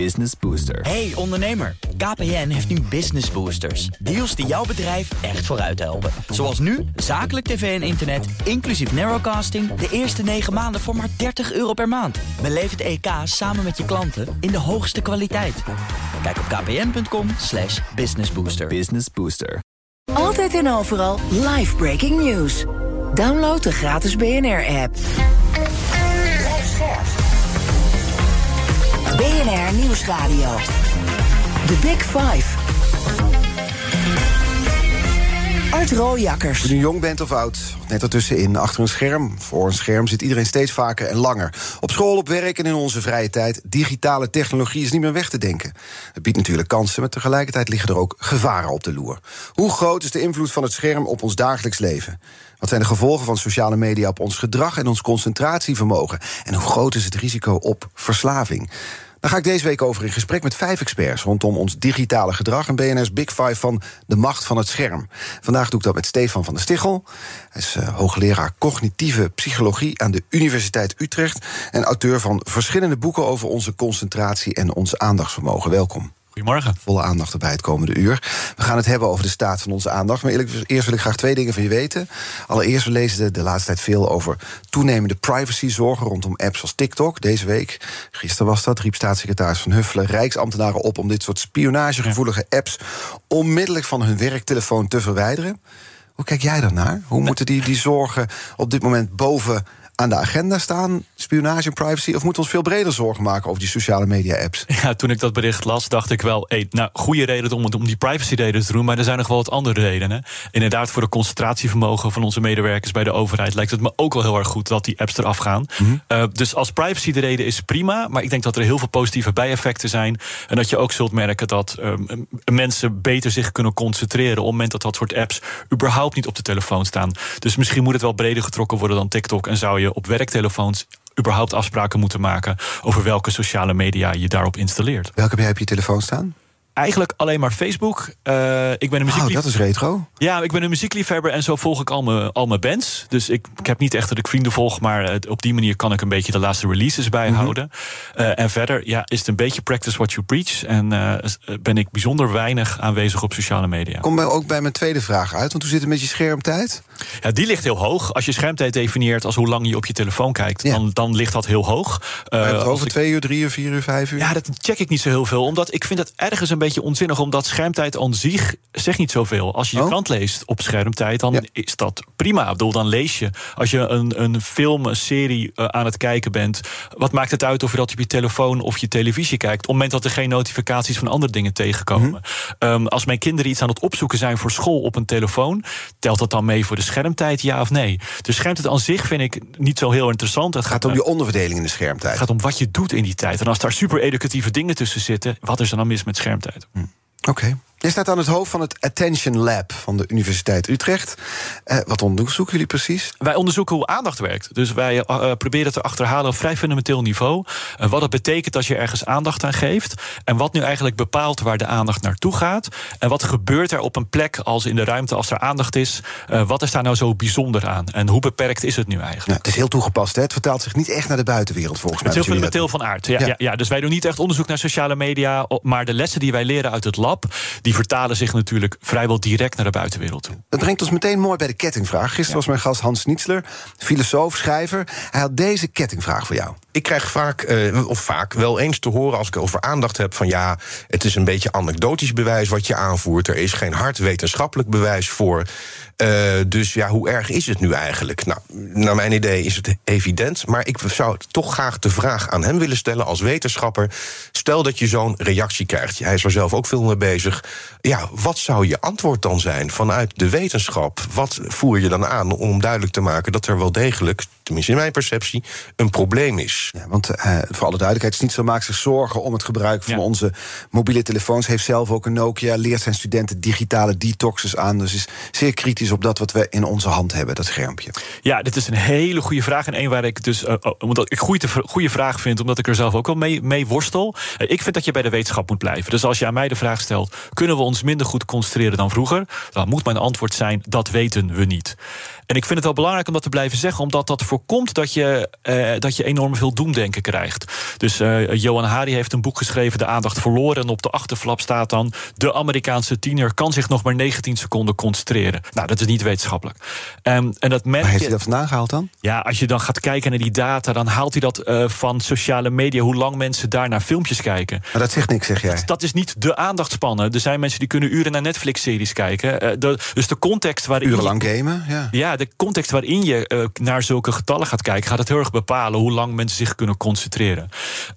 Business Booster. Hey ondernemer, KPN heeft nu Business Boosters. Deals die jouw bedrijf echt vooruit helpen. Zoals nu, zakelijk tv en internet, inclusief narrowcasting... de eerste 9 maanden voor maar 30 euro per maand. Beleef het EK samen met je klanten in de hoogste kwaliteit. Kijk op kpn.com slash businessbooster. Business Booster. Altijd en overal live breaking news. Download de gratis BNR-app. BNR Nieuwsradio. The Big Five. Art Rooijakkers. Of je nu jong bent of oud, net ertussenin, achter een scherm, voor een scherm zit iedereen steeds vaker en langer. Op school, op werk en in onze vrije tijd. Digitale technologie is niet meer weg te denken. Het biedt natuurlijk kansen, maar tegelijkertijd liggen er ook gevaren op de loer. Hoe groot is de invloed van het scherm op ons dagelijks leven? Wat zijn de gevolgen van sociale media op ons gedrag en ons concentratievermogen? En hoe groot is het risico op verslaving? Daar ga ik deze week over in gesprek met vijf experts rondom ons digitale gedrag en BNR's Big Five van de macht van het scherm. Vandaag doe ik dat met Stefan van der Stichel. Hij is uh, hoogleraar cognitieve psychologie aan de Universiteit Utrecht en auteur van verschillende boeken over onze concentratie en ons aandachtsvermogen. Welkom. Goedemorgen. Volle aandacht erbij het komende uur. We gaan het hebben over de staat van onze aandacht. Maar eerlijk, eerst wil ik graag twee dingen van je weten. Allereerst, we lezen de, de laatste tijd veel over toenemende privacyzorgen rondom apps als TikTok. Deze week, gisteren was dat, riep staatssecretaris Van Huffelen Rijksambtenaren op om dit soort spionagegevoelige apps onmiddellijk van hun werktelefoon te verwijderen. Hoe kijk jij daarnaar? Hoe moeten die, die zorgen op dit moment boven aan de agenda staan, spionage en privacy? Of moeten we ons veel breder zorgen maken over die sociale media-apps? Ja, toen ik dat bericht las, dacht ik wel... Hey, nou, goede reden om, om die privacy-reden te doen... maar er zijn nog wel wat andere redenen. Inderdaad, voor de concentratievermogen van onze medewerkers... bij de overheid lijkt het me ook wel heel erg goed dat die apps eraf gaan. Mm -hmm. uh, dus als privacy de reden is prima... maar ik denk dat er heel veel positieve bijeffecten zijn... en dat je ook zult merken dat uh, mensen beter zich kunnen concentreren... op het moment dat dat soort apps überhaupt niet op de telefoon staan. Dus misschien moet het wel breder getrokken worden dan TikTok... en zou je op werktelefoons überhaupt afspraken moeten maken over welke sociale media je daarop installeert. Welke heb jij op je telefoon staan? Eigenlijk alleen maar Facebook. Uh, ik ben een muzieklief... Oh, dat is retro. Ja, ik ben een muziekliefhebber en zo volg ik al mijn, al mijn bands. Dus ik, ik heb niet echt dat ik vrienden volg, maar op die manier kan ik een beetje de laatste releases bijhouden. Mm -hmm. uh, en verder ja, is het een beetje practice what you preach. En uh, ben ik bijzonder weinig aanwezig op sociale media. Kom bij, ook bij mijn tweede vraag uit, want hoe zit het met je schermtijd? Ja, die ligt heel hoog. Als je schermtijd definieert als hoe lang je op je telefoon kijkt, ja. dan, dan ligt dat heel hoog. Uh, over ik... twee uur, drie uur, vier uur, vijf uur? Ja, dat check ik niet zo heel veel. Omdat ik vind het ergens een beetje onzinnig, omdat schermtijd aan zich zegt niet zoveel. Als je je Oh. krant leest op schermtijd, dan Ja. is dat prima. Ik bedoel, dan lees je. Als je een, een film, een serie eh, aan het kijken bent, wat maakt het uit of je dat op je telefoon of je televisie kijkt? Op het moment dat er geen notificaties van andere dingen tegenkomen. Mhm. Ehm, als mijn kinderen iets aan het opzoeken zijn voor school op een telefoon, telt dat dan mee voor de schermtijd, ja of nee? De schermtijd aan zich vind ik niet zo heel interessant. Het gaat om die onderverdeling in de schermtijd. het gaat om wat je doet in die tijd. En als daar super educatieve dingen tussen zitten, wat is er dan mis met schermtijd? Oké. Jij staat aan het hoofd van het Attention Lab van de Universiteit Utrecht. Eh, wat onderzoeken jullie precies? Wij onderzoeken hoe aandacht werkt. Dus wij uh, proberen te achterhalen op vrij fundamenteel niveau. Uh, wat het betekent als je ergens aandacht aan geeft. En wat nu eigenlijk bepaalt waar de aandacht naartoe gaat. En wat gebeurt er op een plek als in de ruimte als er aandacht is. Wat is daar nou zo bijzonder aan? En hoe beperkt is het nu eigenlijk? Ja, het is heel toegepast. Hè? Het vertaalt zich niet echt naar de buitenwereld volgens mij. Het is heel fundamenteel van aard. Ja, Ja. ja. Ja, dus wij doen niet echt onderzoek naar sociale media. Maar de lessen die wij leren uit het lab. die vertalen zich natuurlijk vrijwel direct naar de buitenwereld toe. Dat brengt ons meteen mooi bij de kettingvraag. Gisteren was mijn gast Hans Nietzsler, filosoof, schrijver. Hij had deze kettingvraag voor jou. Ik krijg vaak, eh, of vaak, wel eens te horen als ik over aandacht heb van ja, het is een beetje anekdotisch bewijs wat je aanvoert. Er is geen hard wetenschappelijk bewijs voor. Eh, dus ja, hoe erg is het nu eigenlijk? Nou, naar mijn idee is het evident. Maar ik zou toch graag de vraag aan hem willen stellen als wetenschapper. Stel dat je zo'n reactie krijgt. Hij is er zelf ook veel mee bezig. Ja, wat zou je antwoord dan zijn vanuit de wetenschap? Wat voer je dan aan om duidelijk te maken dat er wel degelijk, tenminste in mijn perceptie, een probleem is? Ja, want eh, voor alle duidelijkheid, Snitzel maakt zich zorgen om het gebruik van Ja. onze mobiele telefoons. Heeft zelf ook een Nokia, leert zijn studenten digitale detoxes aan. Dus is zeer kritisch op dat wat we in onze hand hebben, dat schermpje. Ja, dit is een hele goede vraag. En een waar ik dus. eh, omdat ik goede, goede vraag vind, omdat ik er zelf ook wel mee, mee worstel. Eh, ik vind dat je bij de wetenschap moet blijven. Dus als je aan mij de vraag stelt: kunnen we ons minder goed concentreren dan vroeger? Dan moet mijn antwoord zijn: dat weten we niet. En ik vind het wel belangrijk om dat te blijven zeggen, omdat dat voorkomt dat je, eh, dat je enorm veel doemdenken krijgt. Dus uh, Johan Hari heeft een boek geschreven, De Aandacht Verloren. En op de achterflap staat dan: De Amerikaanse tiener kan zich nog maar 19 seconden concentreren. Nou, dat is niet wetenschappelijk. Um, en dat merk Waar heeft hij dat vandaan gehaald dan? Ja, als je dan gaat kijken naar die data, dan haalt hij dat uh, van sociale media, hoe lang mensen daar naar filmpjes kijken. Maar dat zegt niks, zeg jij. Dat, dat is niet de aandachtspannen. Er zijn mensen die kunnen uren naar Netflix-series kijken. Uh, de, dus de context waarin. Urenlang gamen, ja. Ja, de context waarin je uh, naar zulke getallen gaat kijken, gaat het heel erg bepalen hoe lang mensen zich kunnen concentreren.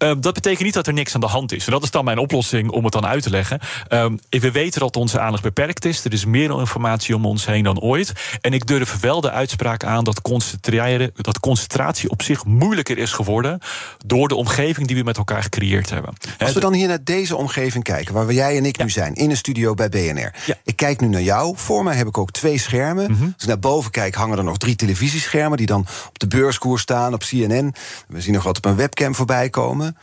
Uh, dat betekent niet dat er niks aan de hand is. En dat is dan mijn oplossing om het dan uit te leggen. Um, we weten dat onze aandacht beperkt is. Er is meer informatie om ons heen dan ooit. En ik durf wel de uitspraak aan dat, concentreren, dat concentratie op zich moeilijker is geworden door de omgeving die we met elkaar gecreëerd hebben. Als we dan hier naar deze omgeving kijken, waar jij en ik ja. nu zijn, in een studio bij BNR. Ja. Ik kijk nu naar jou. Voor mij heb ik ook twee schermen. Mm -hmm. Als ik naar boven kijk, hangen er nog drie televisieschermen die dan op de beurskoers staan, op CNN. We zien nog wat op een webcam voorbij komen.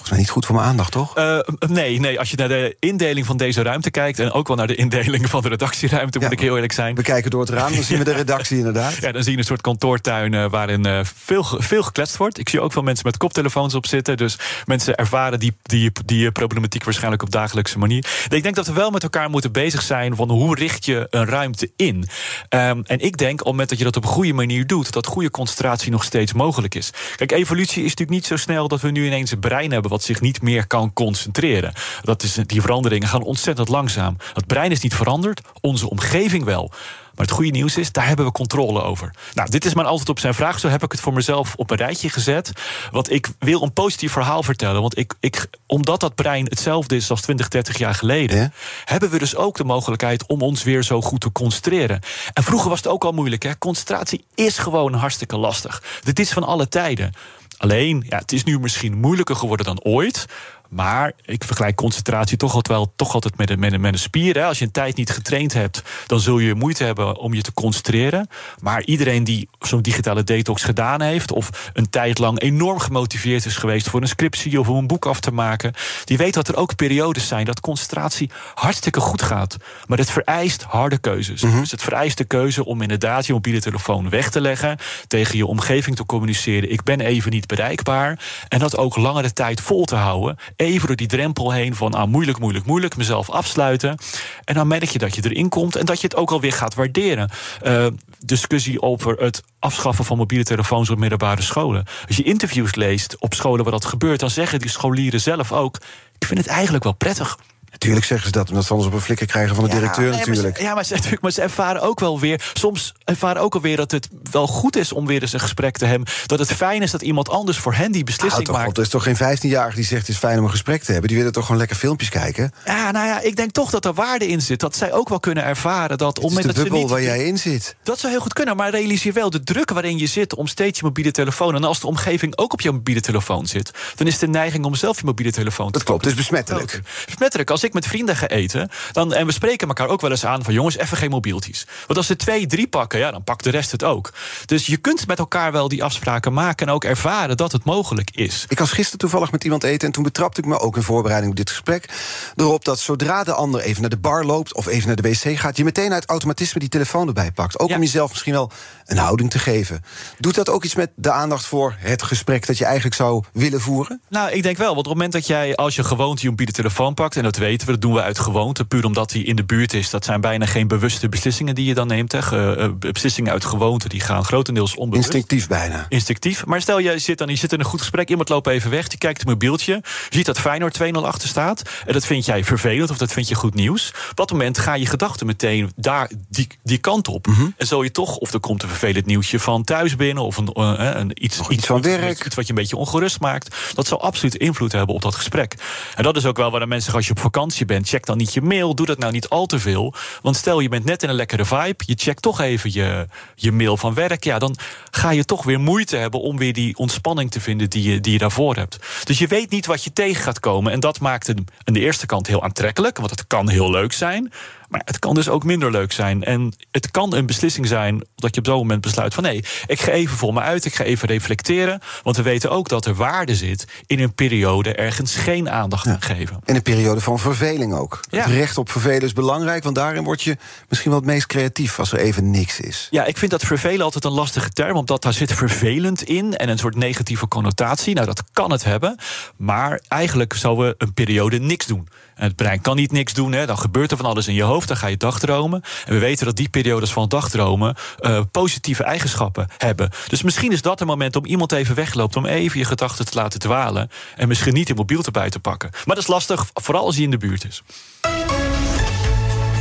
Volgens mij niet goed voor mijn aandacht, toch? Uh, nee, nee, als je naar de indeling van deze ruimte kijkt... en ook wel naar de indeling van de redactieruimte, moet ik heel eerlijk zijn. We kijken door het raam, dan zien we de redactie inderdaad. Ja, dan zie je een soort kantoortuin uh, waarin uh, veel, veel gekletst wordt. Ik zie ook veel mensen met koptelefoons op zitten. Dus mensen ervaren die, die, die problematiek waarschijnlijk op dagelijkse manier. Ik denk dat we wel met elkaar moeten bezig zijn... van hoe richt je een ruimte in? Um, en ik denk, op het moment dat je dat op een goede manier doet... dat goede concentratie nog steeds mogelijk is. Kijk, evolutie is natuurlijk niet zo snel... dat we nu ineens een brein hebben wat zich niet meer kan concentreren. Dat is, die veranderingen gaan ontzettend langzaam. Het brein is niet veranderd, onze omgeving wel. Maar het goede nieuws is, daar hebben we controle over. Nou, dit is mijn antwoord op zijn vraag. Zo heb ik het voor mezelf op een rijtje gezet. Want ik wil een positief verhaal vertellen. Want ik, ik, omdat dat brein hetzelfde is als 20, 30 jaar geleden... Ja? hebben we dus ook de mogelijkheid om ons weer zo goed te concentreren. En vroeger was het ook al moeilijk. Hè? Concentratie is gewoon hartstikke lastig. Dit is van alle tijden. Alleen, ja, het is nu misschien moeilijker geworden dan ooit. Maar ik vergelijk concentratie toch altijd, wel, toch altijd met een, met, een, met een spier. Hè. Als je een tijd niet getraind hebt, dan zul je moeite hebben om je te concentreren. Maar iedereen die zo'n digitale detox gedaan heeft, of een tijd lang enorm gemotiveerd is geweest voor een scriptie of om een boek af te maken, die weet dat er ook periodes zijn dat concentratie hartstikke goed gaat. Maar het vereist harde keuzes. Mm -hmm. Dus het vereist de keuze om inderdaad je mobiele telefoon weg te leggen, tegen je omgeving te communiceren. Ik ben even niet bereikbaar. En dat ook langere tijd vol te houden even door die drempel heen van ah, moeilijk, moeilijk, moeilijk, mezelf afsluiten. En dan merk je dat je erin komt en dat je het ook alweer gaat waarderen. Uh, discussie over het afschaffen van mobiele telefoons op middelbare scholen. Als je interviews leest op scholen waar dat gebeurt, dan zeggen die scholieren zelf ook: ik vind het eigenlijk wel prettig. Natuurlijk zeggen ze dat, omdat ze anders op een flikker krijgen van de ja, directeur natuurlijk. Maar ze, ja, maar ze, maar ze ervaren ook wel weer... soms ervaren ook alweer dat het wel goed is om weer eens een gesprek te hebben. Dat het fijn is dat iemand anders voor hen die beslissing ah, maakt. Er is toch geen 15-jarige die zegt het is fijn om een gesprek te hebben? Die willen toch gewoon lekker filmpjes kijken? Ja, nou ja, ik denk toch dat er waarde in zit. Dat zij ook wel kunnen ervaren dat... Het is de bubbel niet, waar jij in zit. Dat zou heel goed kunnen, maar realiseer wel de druk waarin je zit... om steeds je mobiele telefoon... en als de omgeving ook op je mobiele telefoon zit... dan is de neiging om zelf je mobiele telefoon te Dat klopt, het is besmettelijk. Besmettelijk. Als ik met vrienden ga eten dan, en we spreken elkaar ook wel eens aan van jongens, even geen mobieltjes. Want als ze twee, drie pakken, ja, dan pakt de rest het ook. Dus je kunt met elkaar wel die afspraken maken en ook ervaren dat het mogelijk is. Ik was gisteren toevallig met iemand eten en toen betrapte ik me ook in voorbereiding op dit gesprek erop dat zodra de ander even naar de bar loopt of even naar de wc gaat, je meteen uit automatisme die telefoon erbij pakt. Ook ja. om jezelf misschien wel een houding te geven. Doet dat ook iets met de aandacht voor het gesprek dat je eigenlijk zou willen voeren? Nou, ik denk wel. Want op het moment dat jij als je gewoonte je mobiele telefoon pakt, en dat we, dat doen we uit gewoonte, puur omdat hij in de buurt is. Dat zijn bijna geen bewuste beslissingen die je dan neemt. Hè. Uh, beslissingen uit gewoonte die gaan grotendeels onbewust. Instinctief bijna. Instinctief. Maar stel, je zit dan je zit in een goed gesprek, iemand loopt even weg, je kijkt het mobieltje, je ziet dat Feyenoord 2-0 achter staat. En dat vind jij vervelend of dat vind je goed nieuws. Op dat moment ga je gedachten meteen daar die, die kant op. Mm -hmm. En zo je toch, of er komt een vervelend nieuwsje van thuis binnen, of een, uh, een iets, iets van werk. Iets wat je een beetje ongerust maakt. Dat zal absoluut invloed hebben op dat gesprek. En dat is ook wel waar de mensen, als je op vakantie bent, check dan niet je mail, doe dat nou niet al te veel. Want stel je bent net in een lekkere vibe, je checkt toch even je, je mail van werk. Ja, dan ga je toch weer moeite hebben om weer die ontspanning te vinden die je, die je daarvoor hebt. Dus je weet niet wat je tegen gaat komen. En dat maakt het aan de eerste kant heel aantrekkelijk, want het kan heel leuk zijn. Maar het kan dus ook minder leuk zijn. En het kan een beslissing zijn dat je op dat moment besluit van nee, ik ga even voor me uit, ik ga even reflecteren. Want we weten ook dat er waarde zit in een periode ergens geen aandacht aan geven. In een periode van verveling ook. Ja. Het recht op vervelen is belangrijk, want daarin word je misschien wel het meest creatief als er even niks is. Ja, ik vind dat vervelen altijd een lastige term, omdat daar zit vervelend in en een soort negatieve connotatie. Nou, dat kan het hebben, maar eigenlijk zouden we een periode niks doen. Het brein kan niet niks doen, hè. dan gebeurt er van alles in je hoofd, dan ga je dagdromen. En we weten dat die periodes van dagdromen eh, positieve eigenschappen hebben. Dus misschien is dat een moment om iemand even wegloopt, om even je gedachten te laten dwalen. En misschien niet je mobiel erbij te pakken. Maar dat is lastig, vooral als hij in de buurt is.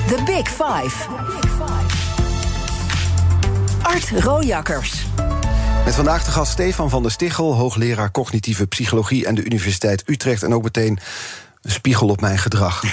The Big Five. Art Rojakkers. Met vandaag de gast Stefan van der Stichel, hoogleraar cognitieve psychologie aan de Universiteit Utrecht. En ook meteen een spiegel op mijn gedrag.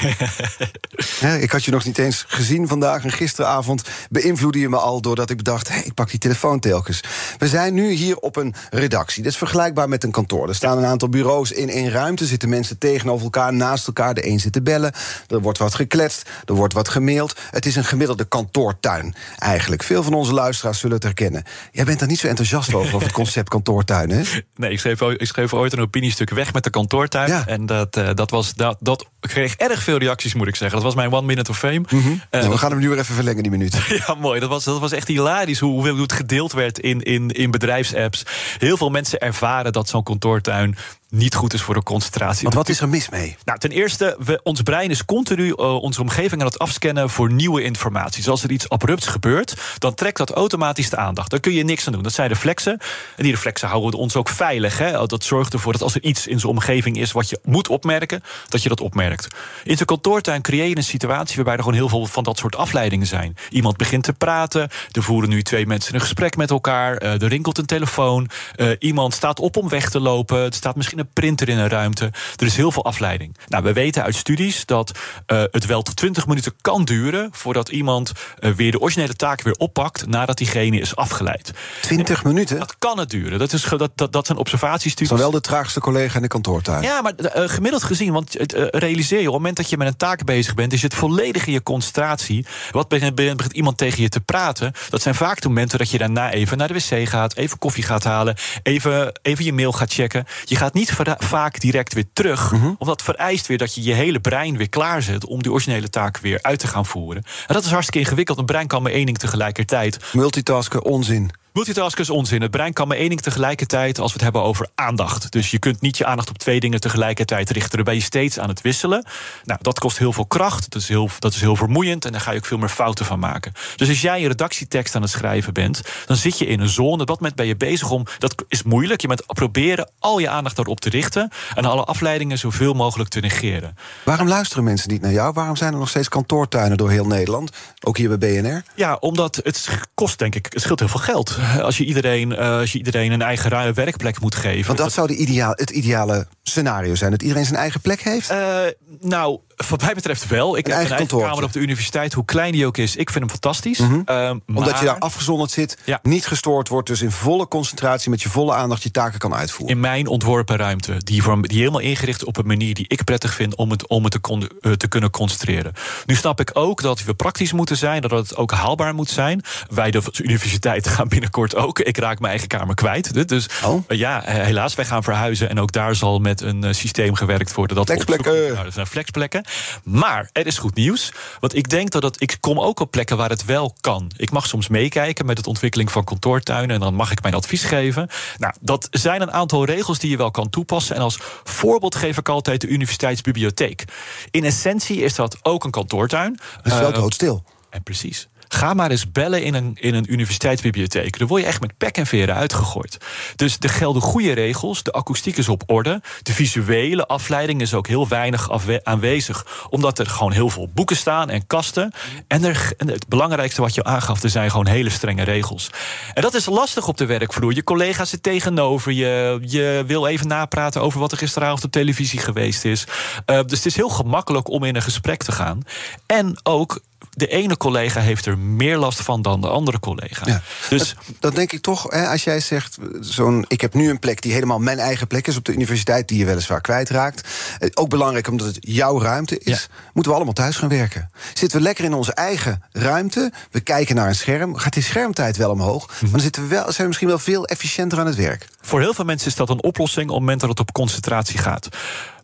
Ik had je nog niet eens gezien vandaag en gisteravond beïnvloedde je me al doordat ik bedacht: ik pak die telefoon telkens. We zijn nu hier op een redactie. Dat is vergelijkbaar met een kantoor. Er staan een aantal bureaus in één ruimte, zitten mensen tegenover elkaar, naast elkaar. De een zit te bellen, er wordt wat gekletst, er wordt wat gemaild. Het is een gemiddelde kantoortuin eigenlijk. Veel van onze luisteraars zullen het herkennen. Jij bent er niet zo enthousiast over, over het concept kantoortuin, hè? Nee, ik schreef, ooit- ik schreef ooit een opiniestuk weg met de kantoortuin. Ja. En dat, eh, dat, was, dat, dat kreeg erg veel reacties, moet ik zeggen. Dat was mijn one minute of fame. Eh, Nou, we gaan hem nu weer even verlengen, die minuut. Ja, mooi. Dat was, dat was echt hilarisch hoe, hoe het gedeeld werd in, in, in bedrijfsapps. Heel veel mensen ervaren dat zo'n kantoortuin niet goed is voor de concentratie. Want wat is er mis mee? Nou, ten eerste, we, ons brein is continu eh, onze omgeving aan het afscannen voor nieuwe informatie. Dus als er iets abrupts gebeurt, dan trekt dat automatisch de aandacht. Daar kun je niks aan doen. Dat zijn reflexen. En die reflexen houden ons ook veilig. Hè? Dat zorgt ervoor dat als er iets in zijn omgeving is wat je moet opmerken, dat je dat opmerkt. In zo'n kantoortuin creëer je een situatie waarbij er gewoon heel veel van dat soort afleidingen zijn. Iemand begint te praten, er voeren nu twee mensen een gesprek met elkaar, eh, er rinkelt een telefoon, eh, iemand staat op om weg te lopen, er staat misschien een printer in een ruimte. Er is heel veel afleiding. Nou, we weten uit studies dat eh, het wel tot 20 minuten kan duren voordat iemand eh, weer de originele taak weer oppakt nadat diegene is afgeleid. 20 minuten? Dat kan het duren. Dat, is, dat, dat, dat zijn observatiestudies. Zo wel de traagste collega in de kantoortuin. Ja, maar eh, gemiddeld gezien, want realiseer je, op het moment dat je met een taak bezig bent, is het volledig in je concentratie. Wat begint, begint iemand tegen je te praten? Dat zijn vaak de momenten dat je daarna even naar de wc gaat, even koffie gaat halen, even, even je mail gaat checken. Je gaat niet vaak direct weer terug, omdat het vereist weer dat je je hele brein weer klaarzet om die originele taak weer uit te gaan voeren. En dat is hartstikke ingewikkeld. Een brein kan maar één ding tegelijkertijd. Multitasken, onzin. Multitasken is onzin. Het brein kan maar één ding tegelijkertijd als we het hebben over aandacht. Dus je kunt niet je aandacht op twee dingen tegelijkertijd richten. Dan ben je steeds aan het wisselen. Nou, dat kost heel veel kracht. Dat is heel, dat is heel vermoeiend. En daar ga je ook veel meer fouten van maken. Dus als jij een redactietekst aan het schrijven bent, dan zit je in een zone. Op dat moment ben je bezig om. Dat is moeilijk. Je bent proberen al je aandacht daarop te richten. En alle afleidingen zoveel mogelijk te negeren. Waarom luisteren mensen niet naar jou? Waarom zijn er nog steeds kantoortuinen door heel Nederland? Ook hier bij BNR? Ja, omdat het kost, denk ik, het scheelt heel veel geld. Als je iedereen, eh, als je iedereen een eigen ruime werkplek moet geven. Want dat zou de ideaal, het ideale scenario zijn. Dat iedereen zijn eigen plek heeft? Eh, nou, wat mij betreft wel. Ik Een heb eigen een eigen kamer op de universiteit, hoe klein die ook is. Ik vind hem fantastisch. Mhm. Ehm, Omdat maar je daar afgezonderd zit, Ja. niet gestoord wordt... dus in volle concentratie met je volle aandacht je taken kan uitvoeren. in mijn ontworpen ruimte, die, voor, die helemaal ingericht op een manier die ik prettig vind om het, om het te, eh, te kunnen concentreren. Nu snap ik ook dat we praktisch moeten zijn, dat het ook haalbaar moet zijn. Wij, de universiteiten, gaan binnenkort ook. Ik raak mijn eigen kamer kwijt. Dus- Dus Oh. eh, ja, eh, helaas, wij gaan verhuizen. En ook daar zal met een eh, systeem gewerkt worden. Dat Flexplekken. naar- dat zijn flexplekken. Maar er is goed nieuws. Want ik denk dat het, ik kom ook op plekken waar het wel kan. Ik mag soms meekijken met de ontwikkeling van kantoortuinen. En dan mag ik mijn advies geven. Nou, dat zijn een aantal regels die je wel kan toepassen. En als voorbeeld geef ik altijd de universiteitsbibliotheek. In essentie is dat ook een kantoortuin. Het is wel Eh, doodstil. en precies. Ga maar eens bellen in een, in een universiteitsbibliotheek. Dan word je echt met pek en veren uitgegooid. Dus er gelden goede regels. De akoestiek is op orde. De visuele afleiding is ook heel weinig aanwezig. Omdat er gewoon heel veel boeken staan en kasten. En, er, en het belangrijkste wat je aangaf, er zijn gewoon hele strenge regels. En dat is lastig op de werkvloer. Je collega's zitten tegenover je. Je wil even napraten over wat er gisteravond op televisie geweest is. Eh, dus het is heel gemakkelijk om in een gesprek te gaan. En ook de ene collega heeft er meer last van dan de andere collega. Ja. Dus dat, dat denk ik toch, hè, als jij zegt, zo'n, ik heb nu een plek die helemaal mijn eigen plek is op de universiteit, die je weliswaar kwijtraakt. Eh, Ook belangrijk omdat het jouw ruimte is, Ja. moeten we allemaal thuis gaan werken. Zitten we lekker in onze eigen ruimte, we kijken naar een scherm, gaat die schermtijd wel omhoog, Mhm. maar dan zitten we wel, zijn we misschien wel veel efficiënter aan het werk. Voor heel veel mensen is dat een oplossing op het moment dat het op concentratie gaat.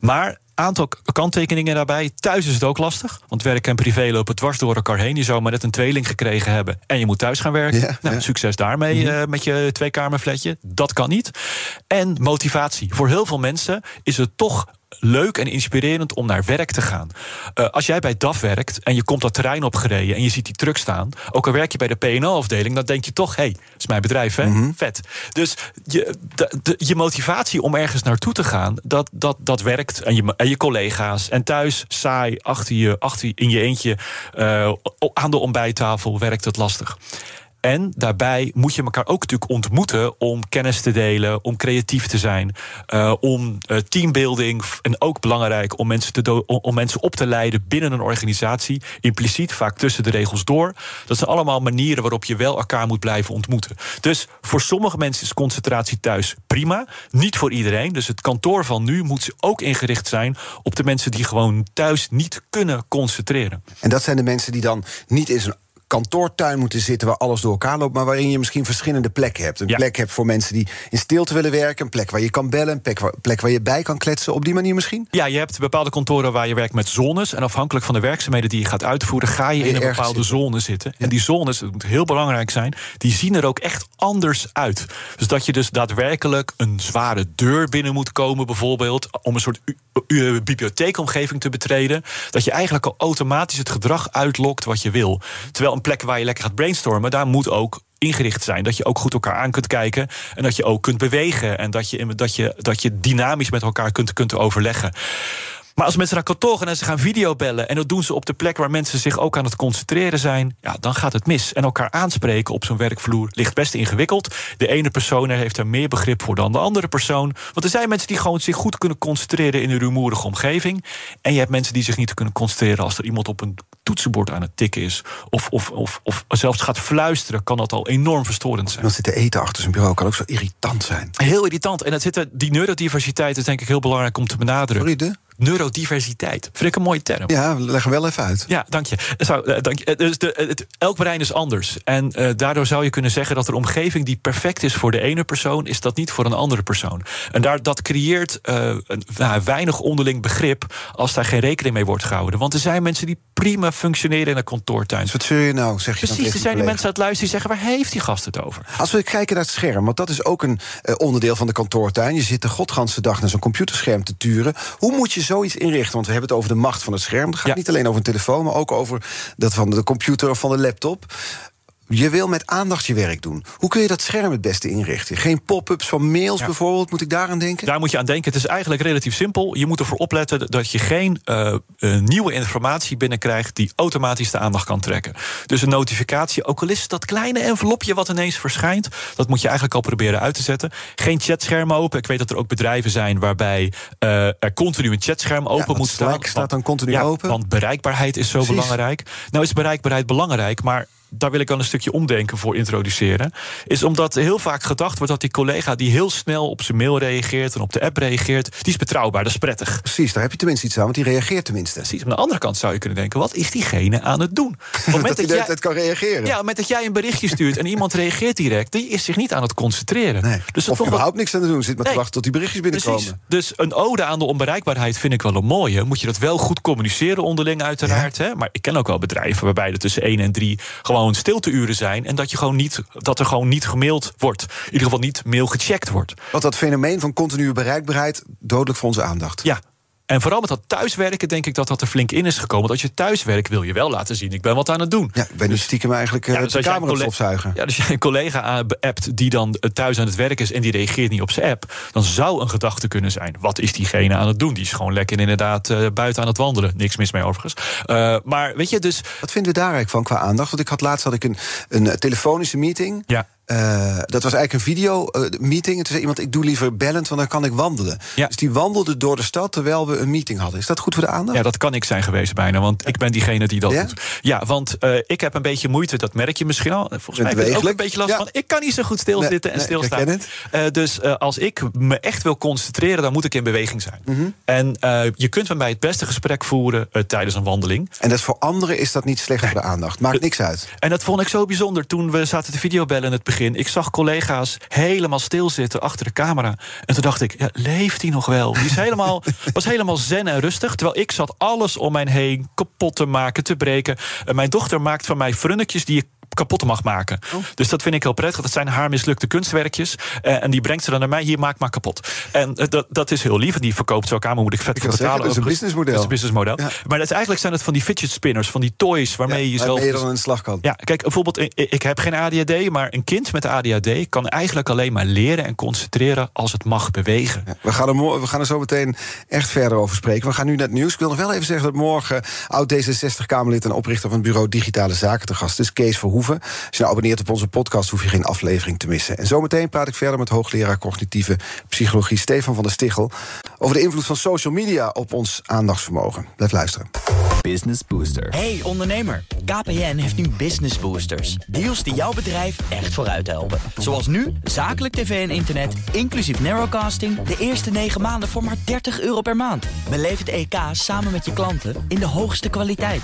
Maar aantal kanttekeningen daarbij. Thuis is het ook lastig. Want werk en privé lopen dwars door elkaar heen. Je zou maar net een tweeling gekregen hebben. En je moet thuis gaan werken. Ja, nou, ja. Succes daarmee eh, met je tweekamerflatje. Dat kan niet. En motivatie. Voor heel veel mensen is het toch leuk en inspirerend om naar werk te gaan. Eh, als jij bij DAF werkt en je komt dat terrein opgereden... en je ziet die truck staan, ook al werk je bij de P&O-afdeling... dan denk je toch, hé, hey, dat is mijn bedrijf, hè? Vet. Dus je, de, de- je motivatie om ergens naartoe te gaan, dat, dat, dat werkt. En je, en je collega's. En thuis, saai, achter je, achter je, in je eentje... eh, aan de ontbijttafel werkt het lastig. En daarbij moet je elkaar ook natuurlijk ontmoeten om kennis te delen, om creatief te zijn, eh, om eh, teambuilding en ook belangrijk om mensen, te om mensen op te leiden binnen een organisatie, impliciet, vaak tussen de regels door. Dat zijn allemaal manieren waarop je wel elkaar moet blijven ontmoeten. Dus voor sommige mensen is concentratie thuis prima, niet voor iedereen. Dus het kantoor van nu moet ook ingericht zijn op de mensen die gewoon thuis niet kunnen concentreren. En dat zijn de mensen die dan niet in zo'n kantoortuin moeten zitten waar alles door elkaar loopt, maar waarin je misschien verschillende plekken hebt. Een Ja. plek hebt voor mensen die in stilte willen werken, een plek waar je kan bellen, een plek waar, plek waar je bij kan kletsen. Op die manier misschien? Ja, je hebt bepaalde kantoren waar je werkt met zones. En afhankelijk van de werkzaamheden die je gaat uitvoeren, ga je je in een bepaalde zitten. zone zitten. En die zones, het moet heel belangrijk zijn, die zien er ook echt anders uit. Dus dat je dus daadwerkelijk een zware deur binnen moet komen, bijvoorbeeld, om een soort bibliotheekomgeving te betreden. Dat je eigenlijk al automatisch het gedrag uitlokt wat je wil. Terwijl een plek waar je lekker gaat brainstormen, daar moet ook ingericht zijn. Dat je ook goed elkaar aan kunt kijken. En dat je ook kunt bewegen. En dat je, dat je, dat je dynamisch met elkaar kunt, kunt overleggen. Maar als mensen naar kantoor gaan en ze gaan videobellen... en dat doen ze op de plek waar mensen zich ook aan het concentreren zijn... ja, dan gaat het mis. En elkaar aanspreken op zo'n werkvloer ligt best ingewikkeld. De ene persoon er heeft er meer begrip voor dan de andere persoon. Want er zijn mensen die gewoon zich goed kunnen concentreren... in een rumoerige omgeving. En je hebt mensen die zich niet kunnen concentreren... als er iemand op een toetsenbord aan het tikken is... of, of, of, of zelfs gaat fluisteren, kan dat al enorm verstorend zijn. Iemand zit te eten achter zijn bureau, kan ook zo irritant zijn. Heel irritant. En dat zit er, die neurodiversiteit is denk ik heel belangrijk om te benadrukken. Sorry, de? Neurodiversiteit. Vind ik een mooie term. Ja, leg wel even uit. Ja, dank je. Zo, eh, dank je. Eh, Dus de, het, elk brein is anders. En eh, daardoor zou je kunnen zeggen dat er omgeving die perfect is voor de ene persoon, is dat niet voor een andere persoon. En daar, dat creëert eh, een, nou, weinig onderling begrip als daar geen rekening mee wordt gehouden. Want er zijn mensen die prima functioneren in een kantoortuin. Dus wat zul je nou, zeg je dan Precies, er zijn die mensen uit luisteren die zeggen: waar heeft die gast het over? Als we kijken naar het scherm, want dat is ook een eh, onderdeel van de kantoortuin. Je zit de godganse dag naar zo'n computerscherm te turen. Hoe moet je zoiets inrichten? Want we hebben het over de macht van het scherm. Het gaat Ja. niet alleen over een telefoon, maar ook over dat van de computer of van de laptop. Je wil met aandacht je werk doen. Hoe kun je dat scherm het beste inrichten? Geen pop-ups van mails Ja. bijvoorbeeld, moet ik daaraan denken? Daar moet je aan denken. Het is eigenlijk relatief simpel. Je moet ervoor opletten dat je geen eh, eh, nieuwe informatie binnenkrijgt die automatisch de aandacht kan trekken. Dus een notificatie, ook al is het dat kleine envelopje wat ineens verschijnt, dat moet je eigenlijk al proberen uit te zetten. Geen chatscherm open. Ik weet dat er ook bedrijven zijn waarbij eh, er continu een chatscherm open moet staan. Slack staat dan continu ja, open. Want bereikbaarheid is zo Precies. belangrijk. Nou is bereikbaarheid belangrijk, maar daar wil ik wel een stukje omdenken voor introduceren. Is omdat heel vaak gedacht wordt dat die collega die heel snel op zijn mail reageert en op de app reageert, die is betrouwbaar, dat is prettig. Precies, daar heb je tenminste iets aan, want die reageert tenminste. Precies. Maar aan de andere kant zou je kunnen denken: wat is diegene aan het doen? Op het moment dat tijd kan reageren. ja, op moment dat jij een berichtje stuurt en iemand reageert direct, die is zich niet aan het concentreren. Nee. Dus of toch überhaupt niks aan te doen, zit maar Nee. te wachten tot die berichtjes binnenkomen. Precies. Dus een ode aan de onbereikbaarheid vind ik wel een mooie. Moet je dat wel goed communiceren onderling, uiteraard. Hè? Maar ik ken ook wel bedrijven waarbij er tussen 1 en 3 gewoon stilteuren zijn. En dat, je gewoon niet, dat er gewoon niet gemaild wordt. In ieder geval niet mail gecheckt wordt. Want dat fenomeen van continue bereikbaarheid, dodelijk voor onze aandacht. Ja. En vooral met dat thuiswerken denk ik dat dat er flink in is gekomen. Want als je thuiswerkt wil je wel laten zien, ik ben wat aan het doen. Ja, ik ben nu stiekem eigenlijk eh, Ja, dus de als colle- stofzuigen. Ja, dus jij een collega appt die dan eh, thuis aan het werk is en die reageert niet op zijn app, dan zou een gedachte kunnen zijn: wat is diegene aan het doen? Die is gewoon lekker inderdaad eh, buiten aan het wandelen. Niks mis mee overigens. Eh, maar weet je, dus Wat vinden we daar eigenlijk van qua aandacht? Want ik had laatst had ik een, een eh, telefonische meeting. Ja. Uh, dat was eigenlijk een video-meeting. en toen zei iemand, ik doe liever bellend, want dan kan ik wandelen. Ja. Dus die wandelde door de stad terwijl we een meeting hadden. Is dat goed voor de aandacht? Ja, dat kan ik zijn geweest bijna, want ik ben diegene die dat Ja? doet. Ja, want uh, ik heb een beetje moeite, dat merk je misschien al. Volgens mij heb ik ook een beetje last Ja. van. Ik kan niet zo goed stilzitten Nee, en stilstaan. Uh, dus als ik me echt wil concentreren, dan moet ik in beweging zijn. Mhm. En je kunt met mij het beste gesprek voeren tijdens een wandeling. En dat voor anderen is dat niet slecht voor de aandacht. Maakt niks uit. En dat vond ik zo bijzonder toen we zaten te videobellen in het begin. Ik zag collega's helemaal stilzitten achter de camera. En toen dacht ik, ja, leeft hij nog wel? Die is helemaal, was helemaal zen en rustig. Terwijl ik zat alles om mij heen kapot te maken, te breken. En mijn dochter maakt van mij frunnetjes die ik kapot mag maken. Oh. Dus dat vind ik heel prettig. Dat zijn haar mislukte kunstwerkjes. Uh, en die brengt ze dan naar mij. Hier, maak maar kapot. En uh, dat, dat is heel lief. En die verkoopt ze ook aan. Maar moet ik vet Ik voor wil zeggen, betalen. dat is een businessmodel. Dat is een businessmodel. Ja. Maar dat is, eigenlijk zijn het van die fidget spinners. Van die toys waarmee je Ja, jezelf... waarmee je dan aan de slag kan. Ja, kijk, bijvoorbeeld, ik, ik heb geen ADHD, maar een kind met ADHD kan eigenlijk alleen maar leren en concentreren als het mag bewegen. Ja, we, gaan er we gaan er zo meteen echt verder over spreken. We gaan nu naar het nieuws. Ik wil nog wel even zeggen dat morgen oud D66-Kamerlid en oprichter van het bureau Digitale Zaken te gast is, Kees Verhoeven. Als je nou abonneert op onze podcast, hoef je geen aflevering te missen. En zometeen praat ik verder met hoogleraar cognitieve psychologie Stefan van der Stichel over de invloed van social media op ons aandachtsvermogen. Blijf luisteren. Business Booster. Hey ondernemer, KPN heeft nu Business Boosters. Deals die jouw bedrijf echt vooruit helpen. Zoals nu, zakelijk tv en internet, inclusief narrowcasting... de eerste 9 maanden voor maar 30 euro per maand. Beleef het EK samen met je klanten in de hoogste kwaliteit.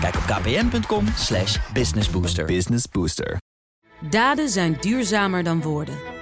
Kijk op kpn.com slash businessbooster. Business Booster. Daden zijn duurzamer dan woorden.